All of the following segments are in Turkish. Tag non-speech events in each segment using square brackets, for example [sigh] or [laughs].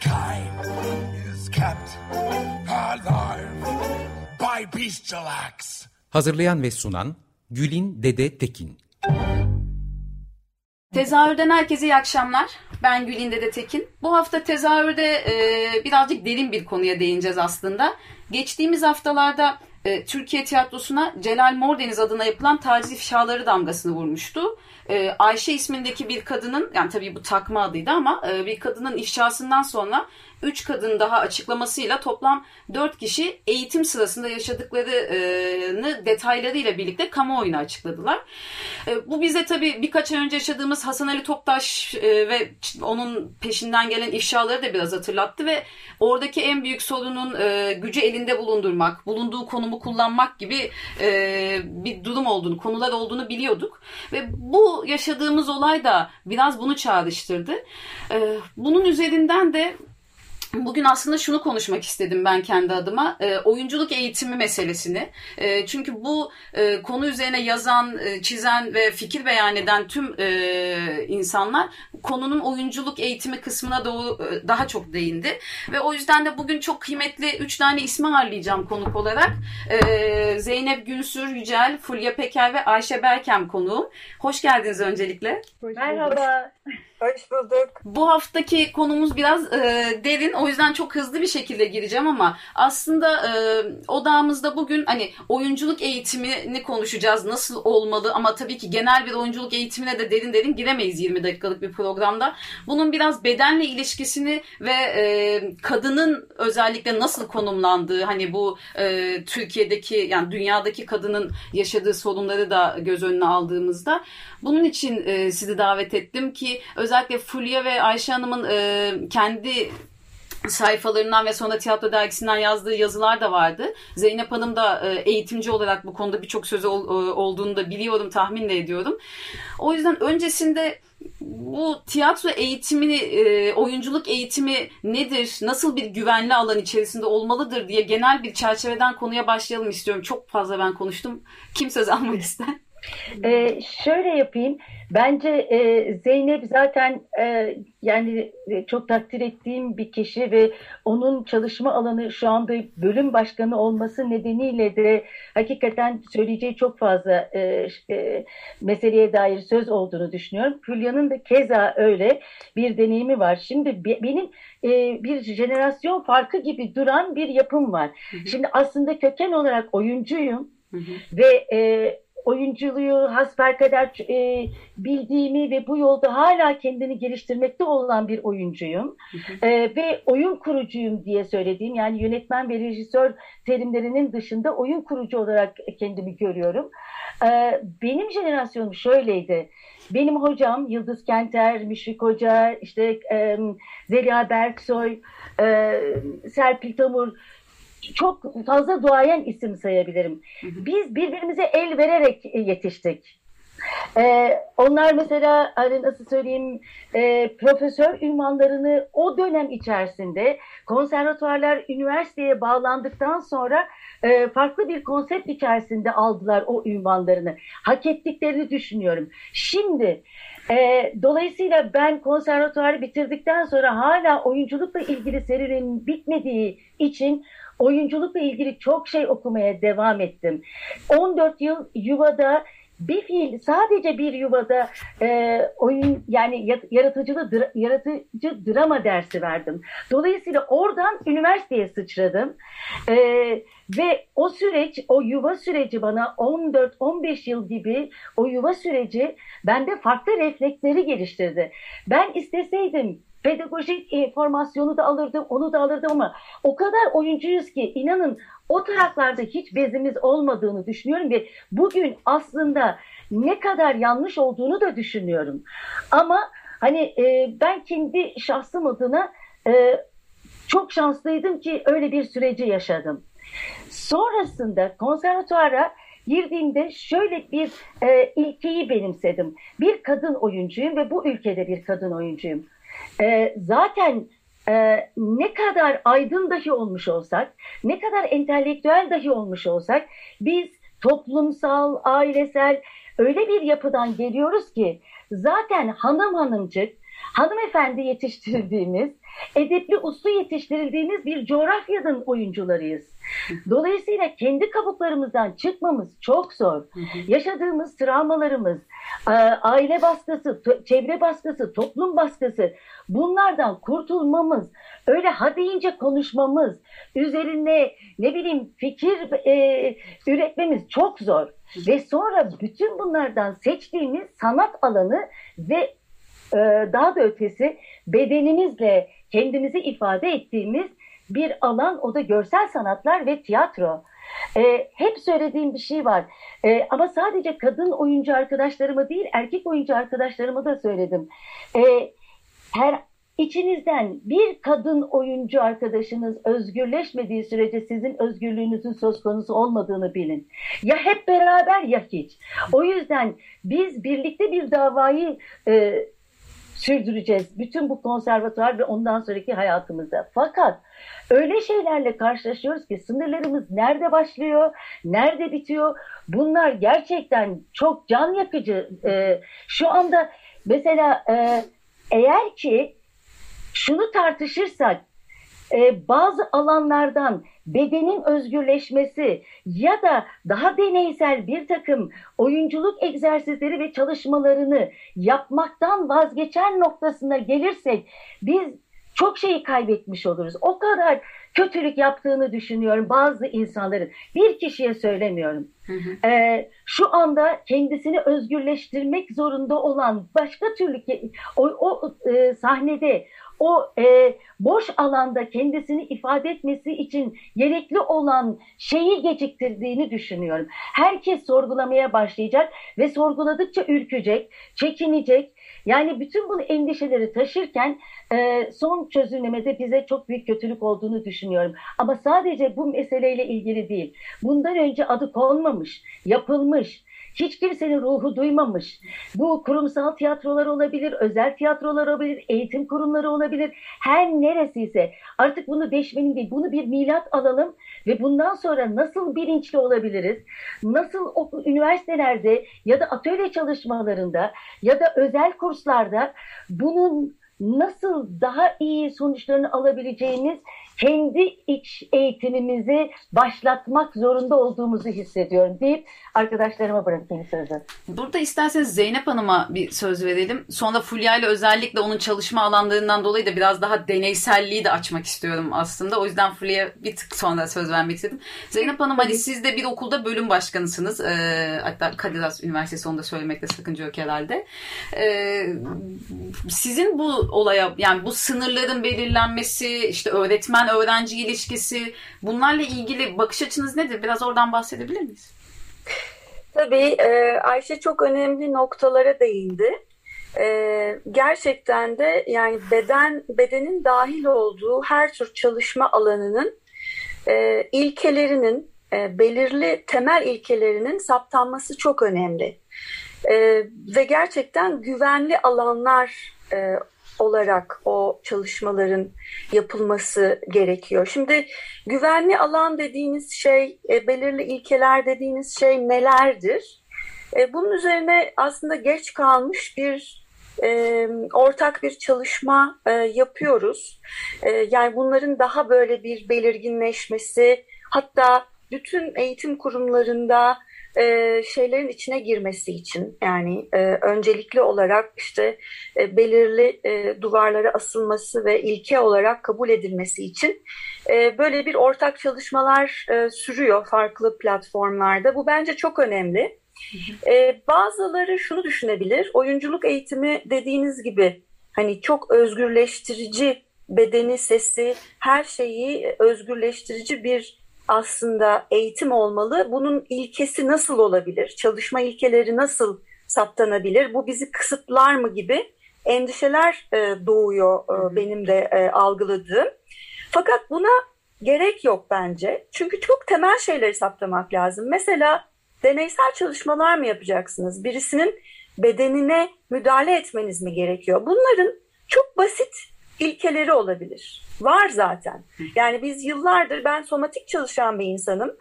Mankind is kept alive by bestial acts. Hazırlayan ve sunan Gülin Dede Tekin Tezahürden herkese iyi akşamlar. Ben Gülin Dede Tekin. Bu hafta tezahürde e, birazcık derin bir konuya değineceğiz aslında. Geçtiğimiz haftalarda e, Türkiye tiyatrosuna Celal Mordeniz adına yapılan taciz ifşaları damgasını vurmuştu. E, Ayşe ismindeki bir kadının, yani tabii bu takma adıydı ama e, bir kadının ifşasından sonra 3 kadın daha açıklamasıyla toplam 4 kişi eğitim sırasında yaşadıklarını detaylarıyla birlikte kamuoyuna açıkladılar. E, bu bize tabii birkaç ay önce yaşadığımız Hasan Ali Toptaş e, ve onun peşinden gelen ifşaları da biraz hatırlattı ve oradaki en büyük sorunun e, gücü elinde bulundurmak, bulunduğu konumu kullanmak gibi bir durum olduğunu, konular olduğunu biliyorduk. Ve bu yaşadığımız olay da biraz bunu çağrıştırdı. Bunun üzerinden de Bugün aslında şunu konuşmak istedim ben kendi adıma. E, oyunculuk eğitimi meselesini. E, çünkü bu e, konu üzerine yazan, e, çizen ve fikir beyan eden tüm e, insanlar konunun oyunculuk eğitimi kısmına doğru e, daha çok değindi. Ve o yüzden de bugün çok kıymetli üç tane ismi ağırlayacağım konuk olarak. E, Zeynep Günsür Yücel, Fulya Peker ve Ayşe Berkem konuğum. Hoş geldiniz öncelikle. Merhaba. Hoş bulduk. Bu haftaki konumuz biraz e, derin. O yüzden çok hızlı bir şekilde gireceğim ama aslında e, odağımızda bugün hani oyunculuk eğitimini konuşacağız. Nasıl olmalı ama tabii ki genel bir oyunculuk eğitimine de derin derin giremeyiz 20 dakikalık bir programda. Bunun biraz bedenle ilişkisini ve e, kadının özellikle nasıl konumlandığı hani bu e, Türkiye'deki yani dünyadaki kadının yaşadığı sorunları da göz önüne aldığımızda bunun için e, sizi davet ettim ki özellikle Fulya ve Ayşe Hanım'ın e, kendi sayfalarından ve sonra tiyatro dergisinden yazdığı yazılar da vardı. Zeynep Hanım da e, eğitimci olarak bu konuda birçok sözü e, olduğunu da biliyorum, tahmin de ediyorum. O yüzden öncesinde bu tiyatro eğitimini, e, oyunculuk eğitimi nedir, nasıl bir güvenli alan içerisinde olmalıdır diye genel bir çerçeveden konuya başlayalım istiyorum. Çok fazla ben konuştum. Kim söz almak ister? Ee, şöyle yapayım. Bence e, Zeynep zaten e, yani e, çok takdir ettiğim bir kişi ve onun çalışma alanı şu anda bölüm başkanı olması nedeniyle de hakikaten söyleyeceği çok fazla e, e, meseleye dair söz olduğunu düşünüyorum. Hülya'nın da keza öyle bir deneyimi var. Şimdi benim e, bir jenerasyon farkı gibi duran bir yapım var. Hı hı. Şimdi aslında köken olarak oyuncuyum hı hı. ve e, oyunculuğu hasbelkader e, bildiğimi ve bu yolda hala kendini geliştirmekte olan bir oyuncuyum. E, ve oyun kurucuyum diye söylediğim yani yönetmen ve rejisör terimlerinin dışında oyun kurucu olarak kendimi görüyorum. E, benim jenerasyonum şöyleydi. Benim hocam Yıldız Kenter, Müşrik Hoca, işte e, Zeliha Berksoy, e, Serpil Tamur çok fazla duayen isim sayabilirim. Biz birbirimize el vererek yetiştik. Ee, onlar mesela hani nasıl söyleyeyim e, profesör ünvanlarını o dönem içerisinde konservatuarlar üniversiteye bağlandıktan sonra e, farklı bir konsept içerisinde aldılar o ünvanlarını. Hak ettiklerini düşünüyorum. Şimdi e, dolayısıyla ben konservatuarı bitirdikten sonra hala oyunculukla ilgili serüvenin bitmediği için oyunculukla ilgili çok şey okumaya devam ettim. 14 yıl yuvada bir fiil sadece bir yuvada e, oyun yani yaratıcı yaratıcı drama dersi verdim. Dolayısıyla oradan üniversiteye sıçradım. E, ve o süreç, o yuva süreci bana 14-15 yıl gibi o yuva süreci bende farklı refleksleri geliştirdi. Ben isteseydim pedagojik e, formasyonu da alırdım, onu da alırdım ama o kadar oyuncuyuz ki inanın o taraflarda hiç bezimiz olmadığını düşünüyorum ve bugün aslında ne kadar yanlış olduğunu da düşünüyorum. Ama hani e, ben kendi şahsım adına e, çok şanslıydım ki öyle bir süreci yaşadım. Sonrasında konservatuara girdiğimde şöyle bir e, ilkeyi benimsedim. Bir kadın oyuncuyum ve bu ülkede bir kadın oyuncuyum. E, zaten e, ne kadar aydın dahi olmuş olsak, ne kadar entelektüel dahi olmuş olsak biz toplumsal, ailesel öyle bir yapıdan geliyoruz ki zaten hanım hanımcık, hanımefendi yetiştirdiğimiz, edepli uslu yetiştirildiğimiz bir coğrafyanın oyuncularıyız. Dolayısıyla kendi kabuklarımızdan çıkmamız çok zor. Yaşadığımız travmalarımız, e, aile baskısı, çevre baskısı, toplum baskısı bunlardan kurtulmamız, öyle ha deyince konuşmamız, üzerine ne bileyim fikir e, üretmemiz çok zor. Ve sonra bütün bunlardan seçtiğimiz sanat alanı ve e, daha da ötesi bedenimizle kendimizi ifade ettiğimiz bir alan o da görsel sanatlar ve tiyatro. E, hep söylediğim bir şey var e, ama sadece kadın oyuncu arkadaşlarıma değil erkek oyuncu arkadaşlarıma da söyledim. E, her İçinizden bir kadın oyuncu arkadaşınız özgürleşmediği sürece sizin özgürlüğünüzün söz konusu olmadığını bilin. Ya hep beraber ya hiç. O yüzden biz birlikte bir davayı e, sürdüreceğiz. Bütün bu konservatuar ve ondan sonraki hayatımızda. Fakat öyle şeylerle karşılaşıyoruz ki sınırlarımız nerede başlıyor, nerede bitiyor? Bunlar gerçekten çok can yakıcı. Ee, şu anda mesela e, eğer ki şunu tartışırsak e, bazı alanlardan bedenin özgürleşmesi ya da daha deneysel bir takım oyunculuk egzersizleri ve çalışmalarını yapmaktan vazgeçen noktasına gelirsek biz çok şeyi kaybetmiş oluruz. O kadar kötülük yaptığını düşünüyorum bazı insanların. Bir kişiye söylemiyorum. Hı hı. Ee, şu anda kendisini özgürleştirmek zorunda olan başka türlü o, o e, sahnede o e, boş alanda kendisini ifade etmesi için gerekli olan şeyi geciktirdiğini düşünüyorum. Herkes sorgulamaya başlayacak ve sorguladıkça ürkecek, çekinecek. Yani bütün bu endişeleri taşırken e, son çözümlemede bize çok büyük kötülük olduğunu düşünüyorum. Ama sadece bu meseleyle ilgili değil. Bundan önce adı konmamış, yapılmış, hiç kimsenin ruhu duymamış. Bu kurumsal tiyatrolar olabilir, özel tiyatrolar olabilir, eğitim kurumları olabilir. Her neresiyse artık bunu deşmenin değil, bunu bir milat alalım ve bundan sonra nasıl bilinçli olabiliriz? Nasıl o, üniversitelerde ya da atölye çalışmalarında ya da özel kurslarda bunun nasıl daha iyi sonuçlarını alabileceğimiz kendi iç eğitimimizi başlatmak zorunda olduğumuzu hissediyorum deyip arkadaşlarıma bırakayım sözü. Burada isterseniz Zeynep Hanım'a bir söz verelim. Sonra Fulya ile özellikle onun çalışma alanlarından dolayı da biraz daha deneyselliği de açmak istiyorum aslında. O yüzden Fulya'ya bir tık sonra söz vermek istedim. Zeynep Hanım hani siz de bir okulda bölüm başkanısınız. Ee, hatta Kadir Has Üniversitesi onu da söylemekte sakınca yok herhalde. Ee, sizin bu olaya yani bu sınırların belirlenmesi işte öğretmen öğrenci ilişkisi bunlarla ilgili bakış açınız nedir? Biraz oradan bahsedebilir miyiz? Tabii e, Ayşe çok önemli noktalara değindi. E, gerçekten de yani beden bedenin dahil olduğu her tür çalışma alanının e, ilkelerinin belirli temel ilkelerinin saptanması çok önemli. ve gerçekten güvenli alanlar olarak o çalışmaların yapılması gerekiyor. Şimdi güvenli alan dediğiniz şey, e, belirli ilkeler dediğiniz şey nelerdir? E, bunun üzerine aslında geç kalmış bir e, ortak bir çalışma e, yapıyoruz. E, yani bunların daha böyle bir belirginleşmesi, hatta bütün eğitim kurumlarında e, şeylerin içine girmesi için yani e, öncelikli olarak işte e, belirli e, duvarlara asılması ve ilke olarak kabul edilmesi için e, böyle bir ortak çalışmalar e, sürüyor farklı platformlarda. Bu bence çok önemli. E, bazıları şunu düşünebilir, oyunculuk eğitimi dediğiniz gibi hani çok özgürleştirici bedeni, sesi, her şeyi özgürleştirici bir aslında eğitim olmalı. Bunun ilkesi nasıl olabilir? Çalışma ilkeleri nasıl saptanabilir? Bu bizi kısıtlar mı gibi endişeler e, doğuyor e, benim de e, algıladığım. Fakat buna gerek yok bence. Çünkü çok temel şeyleri saptamak lazım. Mesela deneysel çalışmalar mı yapacaksınız? Birisinin bedenine müdahale etmeniz mi gerekiyor? Bunların çok basit ilkeleri olabilir. Var zaten. Yani biz yıllardır ben somatik çalışan bir insanım.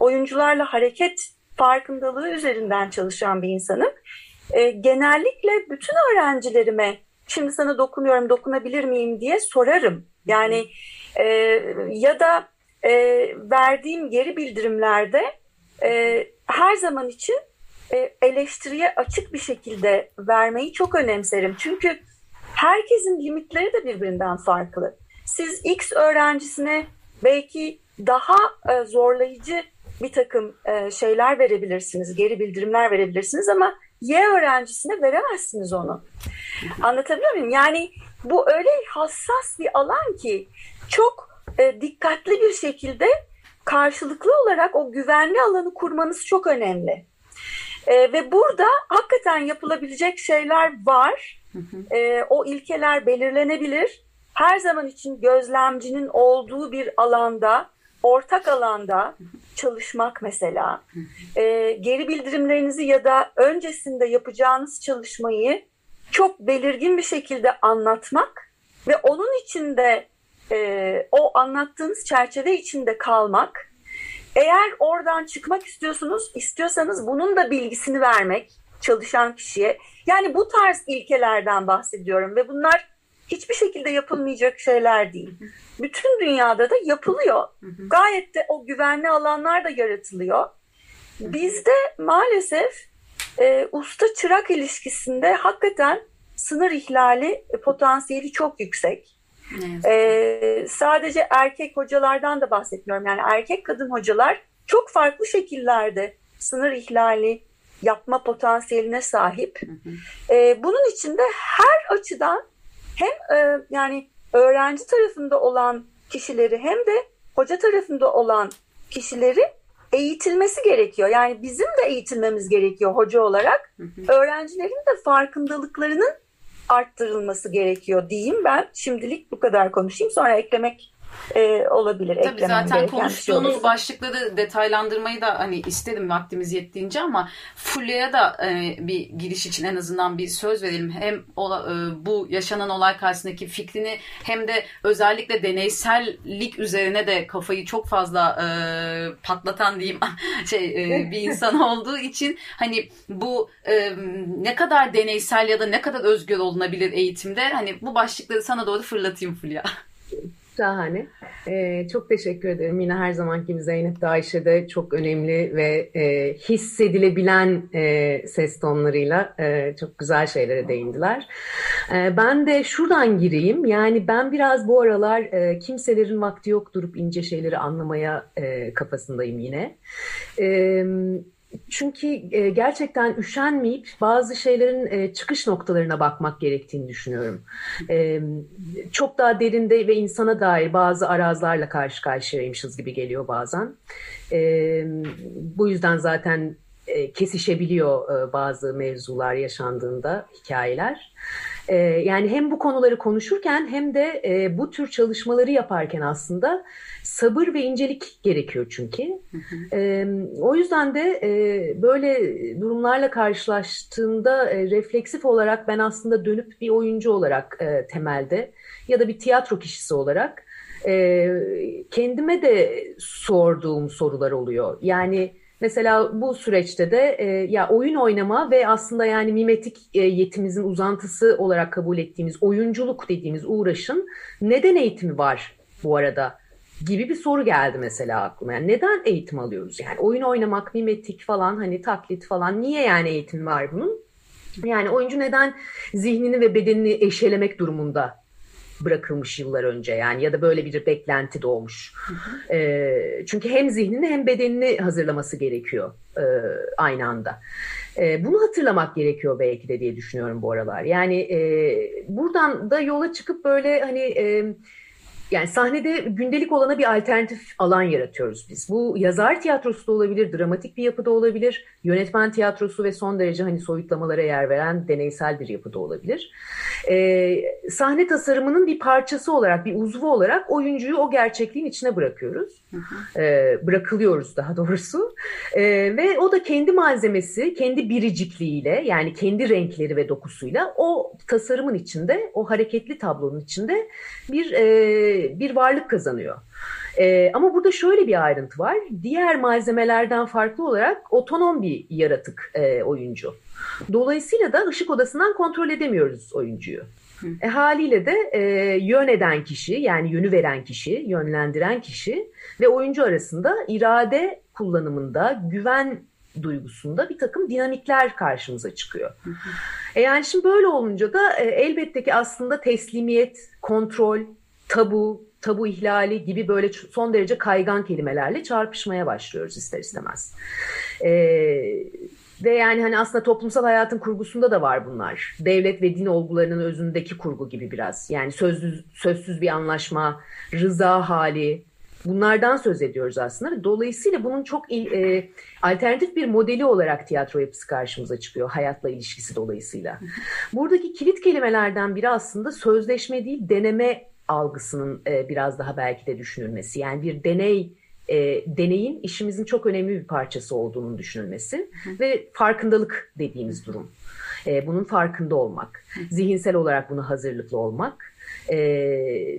Oyuncularla hareket farkındalığı üzerinden çalışan bir insanım. E, genellikle bütün öğrencilerime şimdi sana dokunuyorum dokunabilir miyim diye sorarım. Yani e, ya da e, verdiğim geri bildirimlerde e, her zaman için e, eleştiriye açık bir şekilde vermeyi çok önemserim. Çünkü herkesin limitleri de birbirinden farklı. Siz X öğrencisine belki daha e, zorlayıcı bir takım e, şeyler verebilirsiniz, geri bildirimler verebilirsiniz ama Y öğrencisine veremezsiniz onu. Anlatabiliyor muyum? Yani bu öyle hassas bir alan ki çok e, dikkatli bir şekilde karşılıklı olarak o güvenli alanı kurmanız çok önemli. E, ve burada hakikaten yapılabilecek şeyler var. E, o ilkeler belirlenebilir. Her zaman için gözlemcinin olduğu bir alanda, ortak alanda çalışmak mesela. E, geri bildirimlerinizi ya da öncesinde yapacağınız çalışmayı çok belirgin bir şekilde anlatmak ve onun içinde e, o anlattığınız çerçeve içinde kalmak. Eğer oradan çıkmak istiyorsunuz, istiyorsanız bunun da bilgisini vermek çalışan kişiye. Yani bu tarz ilkelerden bahsediyorum ve bunlar hiçbir şekilde yapılmayacak şeyler değil. Bütün dünyada da yapılıyor. Gayet de o güvenli alanlar da yaratılıyor. Bizde maalesef e, usta çırak ilişkisinde hakikaten sınır ihlali potansiyeli çok yüksek. Ee, sadece erkek hocalardan da bahsetmiyorum. Yani erkek kadın hocalar çok farklı şekillerde sınır ihlali yapma potansiyeline sahip. Ee, bunun içinde her açıdan hem e, yani öğrenci tarafında olan kişileri hem de hoca tarafında olan kişileri eğitilmesi gerekiyor. Yani bizim de eğitilmemiz gerekiyor hoca olarak. Öğrencilerin de farkındalıklarının arttırılması gerekiyor diyeyim ben. Şimdilik bu kadar konuşayım. Sonra eklemek e, olabilir. Tabii zaten şey konuştuğunuz başlıkları detaylandırmayı da hani istedim vaktimiz yettiğince ama Fulya'ya da e, bir giriş için en azından bir söz verelim. Hem ola, e, bu yaşanan olay karşısındaki fikrini hem de özellikle deneysellik üzerine de kafayı çok fazla e, patlatan diyeyim [laughs] şey e, bir insan olduğu için hani bu e, ne kadar deneysel ya da ne kadar özgür olunabilir eğitimde hani bu başlıkları sana doğru fırlatayım Fulya. [laughs] Şahane. Ee, çok teşekkür ederim. Yine her zamanki gibi Zeynep de Ayşe de çok önemli ve e, hissedilebilen e, ses tonlarıyla e, çok güzel şeylere değindiler. E, ben de şuradan gireyim. Yani ben biraz bu aralar e, kimselerin vakti yok durup ince şeyleri anlamaya e, kafasındayım yine. Evet çünkü e, gerçekten üşenmeyip bazı şeylerin e, çıkış noktalarına bakmak gerektiğini düşünüyorum. E, çok daha derinde ve insana dair bazı arazlarla karşı karşıyaymışız gibi geliyor bazen. Bu yüzden zaten kesişebiliyor bazı mevzular yaşandığında hikayeler. Yani hem bu konuları konuşurken hem de bu tür çalışmaları yaparken aslında sabır ve incelik gerekiyor çünkü. Hı hı. E, o yüzden de e, böyle durumlarla karşılaştığında e, refleksif olarak ben aslında dönüp bir oyuncu olarak e, temelde ya da bir tiyatro kişisi olarak e, kendime de sorduğum sorular oluyor. Yani Mesela bu süreçte de e, ya oyun oynama ve aslında yani mimetik e, yetimizin uzantısı olarak kabul ettiğimiz oyunculuk dediğimiz uğraşın neden eğitimi var bu arada? gibi bir soru geldi mesela aklıma. Yani neden eğitim alıyoruz? Yani oyun oynamak, mimetik falan hani taklit falan niye yani eğitim var bunun? Yani oyuncu neden zihnini ve bedenini eşelemek durumunda bırakılmış yıllar önce yani ya da böyle bir beklenti doğmuş. E, çünkü hem zihnini hem bedenini hazırlaması gerekiyor e, aynı anda. E, bunu hatırlamak gerekiyor belki de diye düşünüyorum bu aralar. Yani e, buradan da yola çıkıp böyle hani... E, yani sahnede gündelik olana bir alternatif alan yaratıyoruz biz. Bu yazar tiyatrosu da olabilir, dramatik bir yapıda olabilir, yönetmen tiyatrosu ve son derece hani soyutlamalara yer veren deneysel bir yapıda olabilir. Ee, sahne tasarımının bir parçası olarak, bir uzvu olarak oyuncuyu o gerçekliğin içine bırakıyoruz. Ee, bırakılıyoruz daha doğrusu. Ee, ve o da kendi malzemesi, kendi biricikliğiyle yani kendi renkleri ve dokusuyla o tasarımın içinde, o hareketli tablonun içinde bir e, bir varlık kazanıyor. E, ama burada şöyle bir ayrıntı var. Diğer malzemelerden farklı olarak otonom bir yaratık e, oyuncu. Dolayısıyla da ışık odasından kontrol edemiyoruz oyuncuyu. E, haliyle de e, yön eden kişi yani yönü veren kişi, yönlendiren kişi ve oyuncu arasında irade kullanımında, güven duygusunda bir takım dinamikler karşımıza çıkıyor. E yani şimdi böyle olunca da e, elbette ki aslında teslimiyet, kontrol, tabu, tabu ihlali gibi böyle son derece kaygan kelimelerle çarpışmaya başlıyoruz ister istemez. Ee, ve yani hani aslında toplumsal hayatın kurgusunda da var bunlar. Devlet ve din olgularının özündeki kurgu gibi biraz. Yani sözsüz, sözsüz bir anlaşma, rıza hali, bunlardan söz ediyoruz aslında. Dolayısıyla bunun çok e, alternatif bir modeli olarak tiyatro yapısı karşımıza çıkıyor hayatla ilişkisi dolayısıyla. Buradaki kilit kelimelerden biri aslında sözleşme değil deneme algısının e, biraz daha belki de düşünülmesi. Yani bir deney e, deneyin işimizin çok önemli bir parçası olduğunu düşünülmesi Hı. ve farkındalık dediğimiz durum. E, bunun farkında olmak, zihinsel olarak buna hazırlıklı olmak e,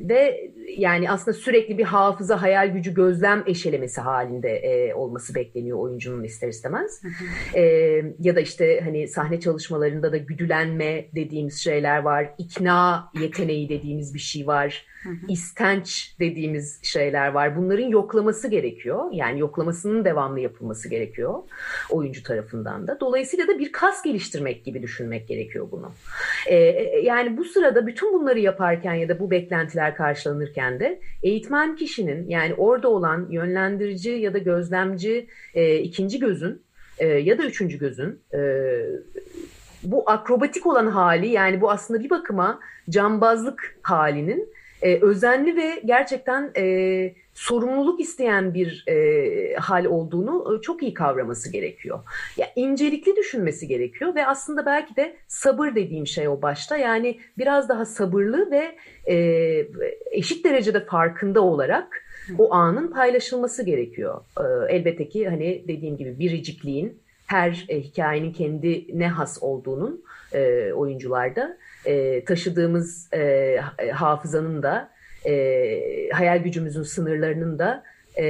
ve yani aslında sürekli bir hafıza, hayal gücü, gözlem eşelemesi halinde e, olması bekleniyor oyuncunun ister istemez. E, ya da işte hani sahne çalışmalarında da güdülenme dediğimiz şeyler var, ikna yeteneği dediğimiz bir şey var Hı istenç dediğimiz şeyler var. Bunların yoklaması gerekiyor. Yani yoklamasının devamlı yapılması gerekiyor oyuncu tarafından da. Dolayısıyla da bir kas geliştirmek gibi düşünmek gerekiyor bunu. Ee, yani bu sırada bütün bunları yaparken ya da bu beklentiler karşılanırken de eğitmen kişinin yani orada olan yönlendirici ya da gözlemci e, ikinci gözün e, ya da üçüncü gözün e, bu akrobatik olan hali yani bu aslında bir bakıma cambazlık halinin e, özenli ve gerçekten e, sorumluluk isteyen bir e, hal olduğunu e, çok iyi kavraması gerekiyor. Ya incelikli düşünmesi gerekiyor ve aslında belki de sabır dediğim şey o başta. Yani biraz daha sabırlı ve e, eşit derecede farkında olarak o anın paylaşılması gerekiyor. E, elbette ki hani dediğim gibi biricikliğin her e, hikayenin kendine has olduğunun e, oyuncularda e, taşıdığımız e, hafızanın da e, hayal gücümüzün sınırlarının da e,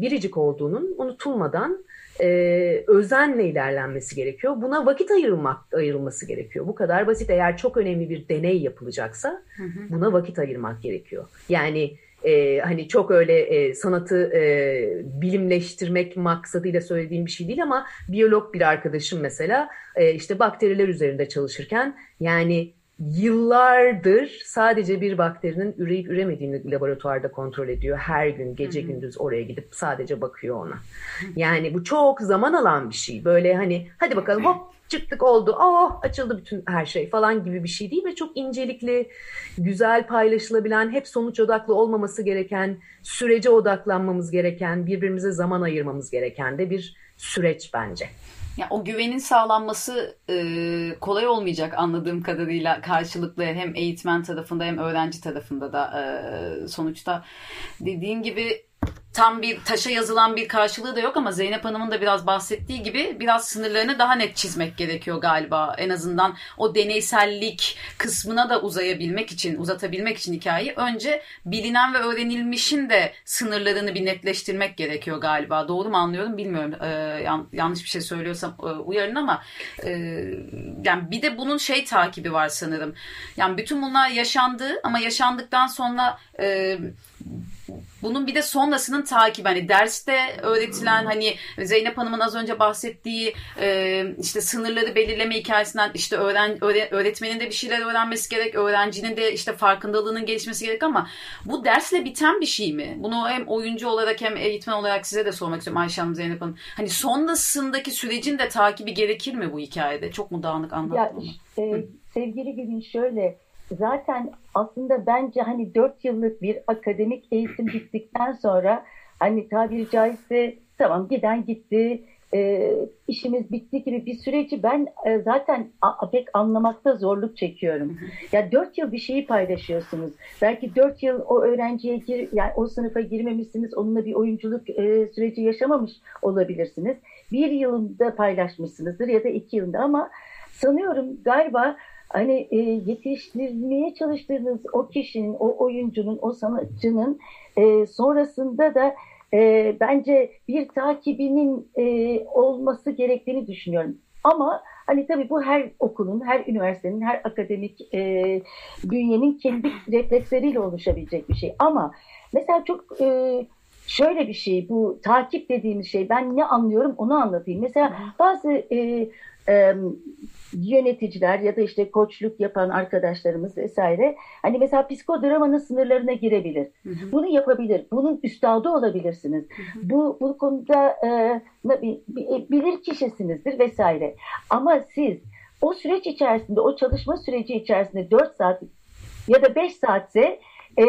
biricik olduğunun unutulmadan e, özenle ilerlenmesi gerekiyor. Buna vakit ayrılmak ayrılması gerekiyor. Bu kadar basit. Eğer çok önemli bir deney yapılacaksa hı hı. buna vakit ayırmak gerekiyor. Yani e, hani çok öyle e, sanatı e, bilimleştirmek maksadıyla söylediğim bir şey değil ama biyolog bir arkadaşım mesela e, işte bakteriler üzerinde çalışırken yani yıllardır sadece bir bakterinin üreyip üremediğini laboratuvarda kontrol ediyor. Her gün gece Hı-hı. gündüz oraya gidip sadece bakıyor ona. Yani bu çok zaman alan bir şey. Böyle hani hadi bakalım hop çıktık oldu. Oh açıldı bütün her şey falan gibi bir şey değil ve çok incelikli, güzel paylaşılabilen, hep sonuç odaklı olmaması gereken, sürece odaklanmamız gereken, birbirimize zaman ayırmamız gereken de bir süreç bence. Ya o güvenin sağlanması e, kolay olmayacak anladığım kadarıyla karşılıklı hem eğitmen tarafında hem öğrenci tarafında da e, sonuçta. Dediğin gibi tam bir taşa yazılan bir karşılığı da yok ama Zeynep Hanım'ın da biraz bahsettiği gibi biraz sınırlarını daha net çizmek gerekiyor galiba. En azından o deneysellik kısmına da uzayabilmek için, uzatabilmek için hikayeyi önce bilinen ve öğrenilmişin de sınırlarını bir netleştirmek gerekiyor galiba. Doğru mu anlıyorum bilmiyorum. Ee, yan, yanlış bir şey söylüyorsam e, uyarın ama e, yani bir de bunun şey takibi var sanırım. Yani bütün bunlar yaşandı ama yaşandıktan sonra e, bunun bir de sonrasının takibi hani derste öğretilen hani Zeynep Hanım'ın az önce bahsettiği e, işte sınırları belirleme hikayesinden işte öğren, öğretmenin de bir şeyler öğrenmesi gerek, öğrencinin de işte farkındalığının gelişmesi gerek ama bu dersle biten bir şey mi? Bunu hem oyuncu olarak hem eğitmen olarak size de sormak istiyorum Ayşe Hanım, Zeynep Hanım. Hani sonrasındaki sürecin de takibi gerekir mi bu hikayede? Çok mu dağınık anlattım? Ya, e, sevgili Gülün şöyle zaten aslında bence hani dört yıllık bir akademik eğitim bittikten sonra hani tabiri caizse tamam giden gitti e, işimiz bitti gibi bir süreci ben e, zaten a, pek anlamakta zorluk çekiyorum. Ya dört yıl bir şeyi paylaşıyorsunuz. Belki dört yıl o öğrenciye gir, yani o sınıfa girmemişsiniz, onunla bir oyunculuk e, süreci yaşamamış olabilirsiniz. Bir yılında paylaşmışsınızdır ya da iki yılında ama sanıyorum galiba hani e, yetiştirmeye çalıştığınız o kişinin, o oyuncunun, o sanatçının e, sonrasında da e, bence bir takibinin e, olması gerektiğini düşünüyorum. Ama hani tabii bu her okulun, her üniversitenin, her akademik e, bünyenin kendi refleksleriyle oluşabilecek bir şey. Ama mesela çok e, şöyle bir şey, bu takip dediğimiz şey ben ne anlıyorum onu anlatayım. Mesela bazı e, e, yöneticiler ya da işte koçluk yapan arkadaşlarımız vesaire hani mesela psikodramanın sınırlarına girebilir. Hı hı. Bunu yapabilir. Bunun üstadı olabilirsiniz. Hı hı. Bu bu konuda e, bilir kişisinizdir vesaire. Ama siz o süreç içerisinde, o çalışma süreci içerisinde 4 saat ya da 5 saatse e,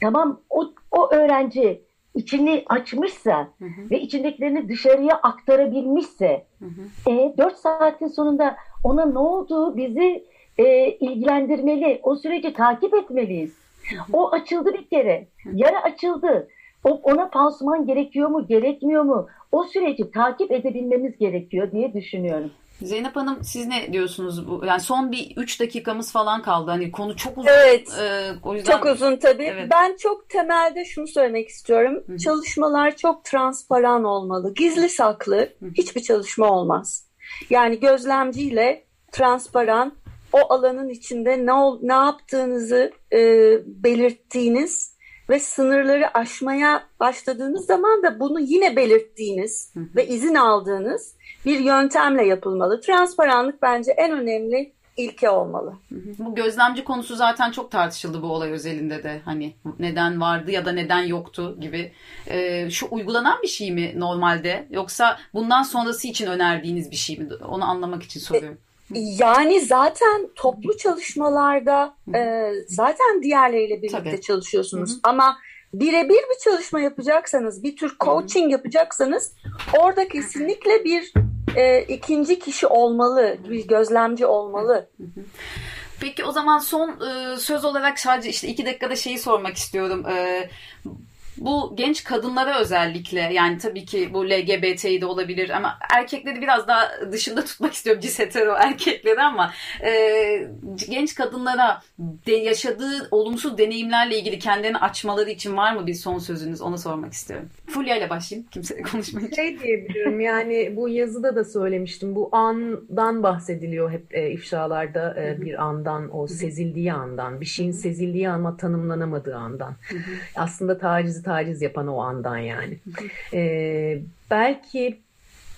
tamam o, o öğrenci içini açmışsa hı hı. ve içindekilerini dışarıya aktarabilmişse hı hı. E, 4 saatin sonunda ona ne olduğu bizi e, ilgilendirmeli. O süreci takip etmeliyiz. Hı hı. O açıldı bir kere. Yara açıldı. O, ona pansuman gerekiyor mu, gerekmiyor mu? O süreci takip edebilmemiz gerekiyor diye düşünüyorum. Zeynep Hanım siz ne diyorsunuz? bu? Yani son bir 3 dakikamız falan kaldı. Hani konu çok uzun. Evet. E, o yüzden... Çok uzun tabii. Evet. Ben çok temelde şunu söylemek istiyorum. Hı-hı. Çalışmalar çok transparan olmalı. Gizli saklı Hı-hı. hiçbir çalışma olmaz. Yani gözlemciyle transparan o alanın içinde ne ne yaptığınızı e, belirttiğiniz ve sınırları aşmaya başladığınız zaman da bunu yine belirttiğiniz hı hı. ve izin aldığınız bir yöntemle yapılmalı. Transparanlık bence en önemli ilke olmalı. Bu gözlemci konusu zaten çok tartışıldı bu olay özelinde de. Hani neden vardı ya da neden yoktu gibi. Ee, şu uygulanan bir şey mi normalde yoksa bundan sonrası için önerdiğiniz bir şey mi? Onu anlamak için soruyorum. Yani zaten toplu çalışmalarda e, zaten diğerleriyle birlikte Tabii. çalışıyorsunuz. Hı-hı. Ama birebir bir çalışma yapacaksanız, bir tür coaching yapacaksanız orada kesinlikle bir e, ikinci kişi olmalı, bir gözlemci olmalı. Peki o zaman son e, söz olarak sadece işte iki dakikada şeyi sormak istiyorum. E, bu genç kadınlara özellikle yani tabii ki bu LGBT'yi de olabilir ama erkekleri biraz daha dışında tutmak istiyorum cis hetero erkekleri ama e, genç kadınlara de yaşadığı olumsuz deneyimlerle ilgili kendilerini açmaları için var mı bir son sözünüz onu sormak istiyorum. Fulya ile başlayayım kimse konuşmayın. Şey diyebilirim yani bu yazıda da söylemiştim bu andan bahsediliyor hep e, ifşalarda e, bir andan o sezildiği andan bir şeyin sezildiği ama tanımlanamadığı andan. Aslında tacizi taciz yapan o andan yani. E, belki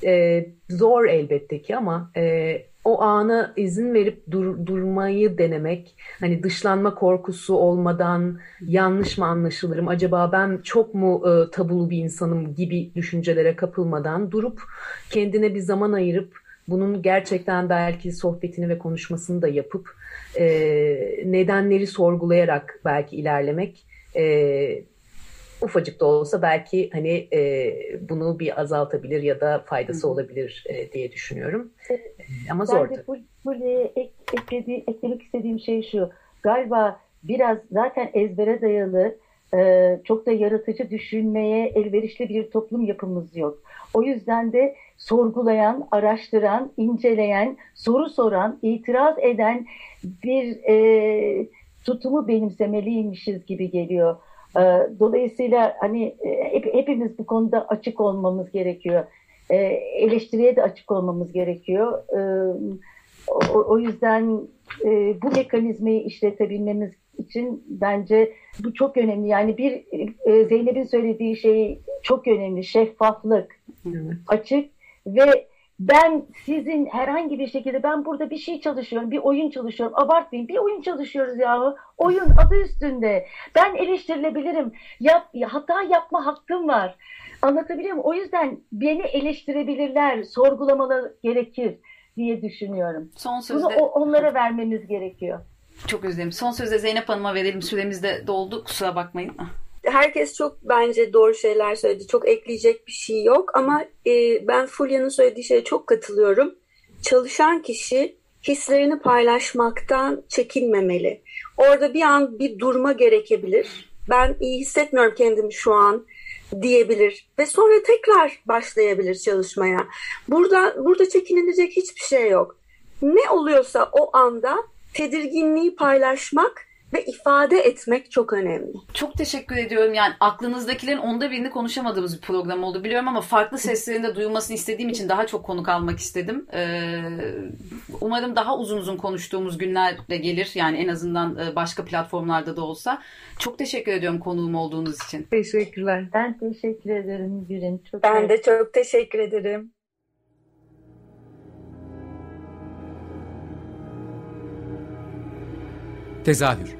e, zor elbette ki ama e, o ana izin verip dur, durmayı denemek, hani dışlanma korkusu olmadan yanlış mı anlaşılırım, acaba ben çok mu e, tabulu bir insanım gibi düşüncelere kapılmadan durup kendine bir zaman ayırıp bunun gerçekten belki sohbetini ve konuşmasını da yapıp e, nedenleri sorgulayarak belki ilerlemek e, ufacık da olsa belki hani e, bunu bir azaltabilir ya da faydası Hı. olabilir e, diye düşünüyorum. E, ama zordu. Ben de Fulya'ya ek, ekledi, eklemek istediğim şey şu. Galiba biraz zaten ezbere dayalı e, çok da yaratıcı düşünmeye elverişli bir toplum yapımız yok. O yüzden de sorgulayan, araştıran, inceleyen, soru soran, itiraz eden bir e, tutumu benimsemeliymişiz gibi geliyor. Ee, dolayısıyla hani e, hep, hepimiz bu konuda açık olmamız gerekiyor. Ee, eleştiriye de açık olmamız gerekiyor. Ee, o, o yüzden e, bu mekanizmayı işletebilmemiz için bence bu çok önemli. Yani bir e, Zeynep'in söylediği şey çok önemli. Şeffaflık, evet. açık ve ben sizin herhangi bir şekilde ben burada bir şey çalışıyorum, bir oyun çalışıyorum. Abartmayın bir oyun çalışıyoruz ya. Oyun adı üstünde. Ben eleştirilebilirim. Yap, hata yapma hakkım var. Anlatabiliyor muyum? O yüzden beni eleştirebilirler, sorgulamaları gerekir diye düşünüyorum. Son sözde. Bunu onlara vermemiz gerekiyor. Çok özledim. Son sözde Zeynep Hanım'a verelim. Süremiz de doldu. Kusura bakmayın. Herkes çok bence doğru şeyler söyledi. Çok ekleyecek bir şey yok ama e, ben Fulya'nın söylediği şeye çok katılıyorum. Çalışan kişi hislerini paylaşmaktan çekinmemeli. Orada bir an bir durma gerekebilir. Ben iyi hissetmiyorum kendimi şu an diyebilir ve sonra tekrar başlayabilir çalışmaya. Burada burada çekinilecek hiçbir şey yok. Ne oluyorsa o anda tedirginliği paylaşmak ve ifade etmek çok önemli. Çok teşekkür ediyorum. Yani aklınızdakilerin onda birini konuşamadığımız bir program oldu biliyorum ama farklı seslerin de duyulmasını istediğim için daha çok konuk almak istedim. Ee, umarım daha uzun uzun konuştuğumuz günler de gelir. Yani en azından e, başka platformlarda da olsa. Çok teşekkür ediyorum konuğum olduğunuz için. Teşekkürler. Ben teşekkür ederim Gül'ün. Çok ben de çok teşekkür ederim. Tezahür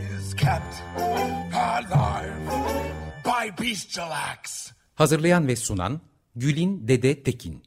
Hazırlayan ve sunan Gülin Dede Tekin